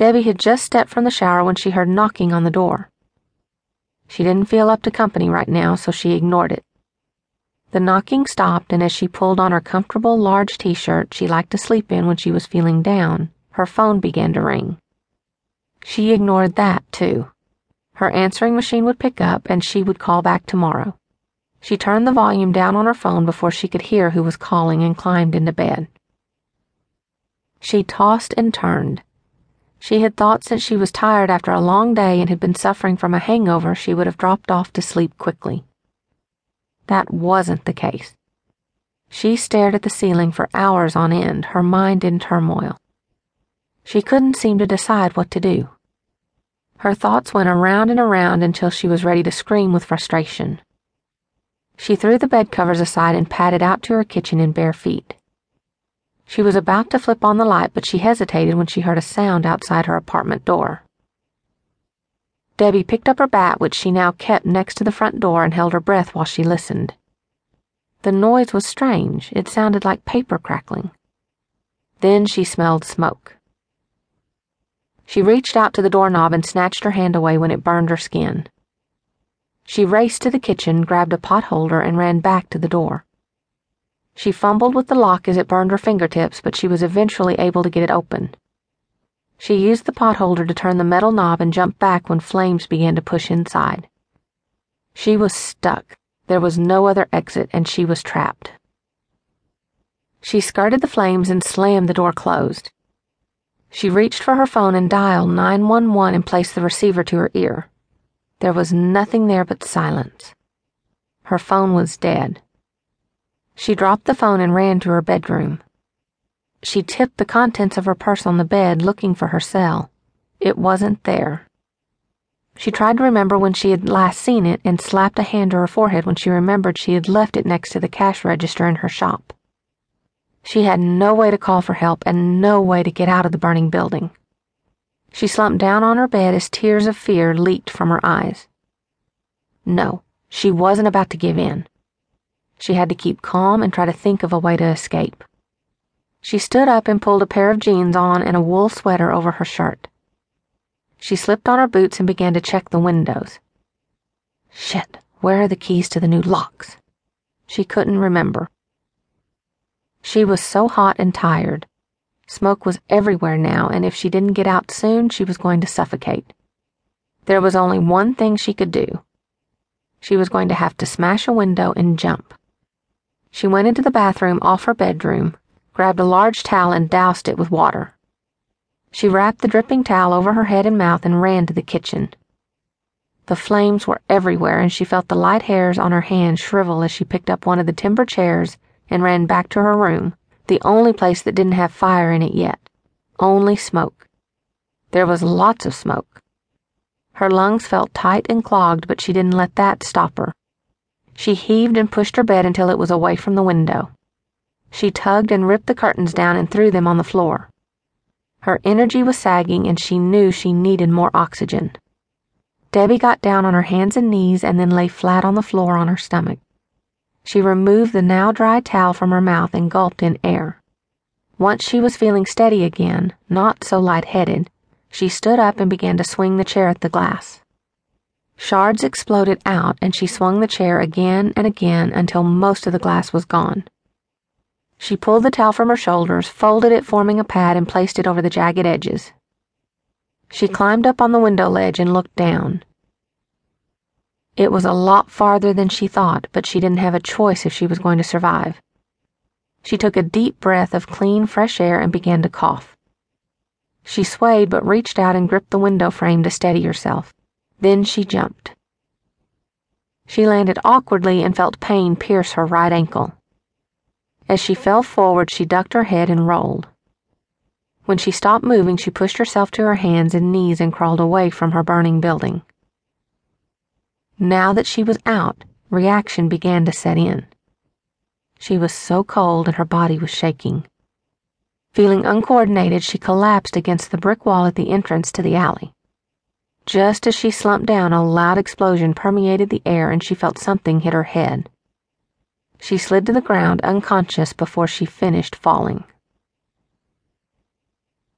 Debbie had just stepped from the shower when she heard knocking on the door. She didn't feel up to company right now, so she ignored it. The knocking stopped, and as she pulled on her comfortable large t shirt she liked to sleep in when she was feeling down, her phone began to ring. She ignored that, too. Her answering machine would pick up, and she would call back tomorrow. She turned the volume down on her phone before she could hear who was calling and climbed into bed. She tossed and turned. She had thought since she was tired after a long day and had been suffering from a hangover, she would have dropped off to sleep quickly. That wasn't the case. She stared at the ceiling for hours on end, her mind in turmoil. She couldn't seem to decide what to do. Her thoughts went around and around until she was ready to scream with frustration. She threw the bed covers aside and padded out to her kitchen in bare feet. She was about to flip on the light, but she hesitated when she heard a sound outside her apartment door. Debbie picked up her bat, which she now kept next to the front door, and held her breath while she listened. The noise was strange. It sounded like paper crackling. Then she smelled smoke. She reached out to the doorknob and snatched her hand away when it burned her skin. She raced to the kitchen, grabbed a pot holder, and ran back to the door. She fumbled with the lock as it burned her fingertips, but she was eventually able to get it open. She used the pot holder to turn the metal knob and jumped back when flames began to push inside. She was stuck. There was no other exit, and she was trapped. She skirted the flames and slammed the door closed. She reached for her phone and dialed 911 and placed the receiver to her ear. There was nothing there but silence. Her phone was dead. She dropped the phone and ran to her bedroom. She tipped the contents of her purse on the bed, looking for her cell. It wasn't there. She tried to remember when she had last seen it and slapped a hand to her forehead when she remembered she had left it next to the cash register in her shop. She had no way to call for help and no way to get out of the burning building. She slumped down on her bed as tears of fear leaked from her eyes. No, she wasn't about to give in. She had to keep calm and try to think of a way to escape. She stood up and pulled a pair of jeans on and a wool sweater over her shirt. She slipped on her boots and began to check the windows. Shit, where are the keys to the new locks? She couldn't remember. She was so hot and tired. Smoke was everywhere now, and if she didn't get out soon, she was going to suffocate. There was only one thing she could do. She was going to have to smash a window and jump. She went into the bathroom off her bedroom, grabbed a large towel, and doused it with water. She wrapped the dripping towel over her head and mouth and ran to the kitchen. The flames were everywhere, and she felt the light hairs on her hands shrivel as she picked up one of the timber chairs and ran back to her room the only place that didn't have fire in it yet. Only smoke. There was lots of smoke. Her lungs felt tight and clogged, but she didn't let that stop her. She heaved and pushed her bed until it was away from the window. She tugged and ripped the curtains down and threw them on the floor. Her energy was sagging, and she knew she needed more oxygen. Debbie got down on her hands and knees and then lay flat on the floor on her stomach. She removed the now dry towel from her mouth and gulped in air. Once she was feeling steady again, not so light-headed, she stood up and began to swing the chair at the glass. Shards exploded out, and she swung the chair again and again until most of the glass was gone. She pulled the towel from her shoulders, folded it, forming a pad, and placed it over the jagged edges. She climbed up on the window ledge and looked down. It was a lot farther than she thought, but she didn't have a choice if she was going to survive. She took a deep breath of clean, fresh air and began to cough. She swayed but reached out and gripped the window frame to steady herself. Then she jumped. She landed awkwardly and felt pain pierce her right ankle. As she fell forward, she ducked her head and rolled. When she stopped moving, she pushed herself to her hands and knees and crawled away from her burning building. Now that she was out, reaction began to set in. She was so cold and her body was shaking. Feeling uncoordinated, she collapsed against the brick wall at the entrance to the alley. Just as she slumped down, a loud explosion permeated the air and she felt something hit her head. She slid to the ground unconscious before she finished falling.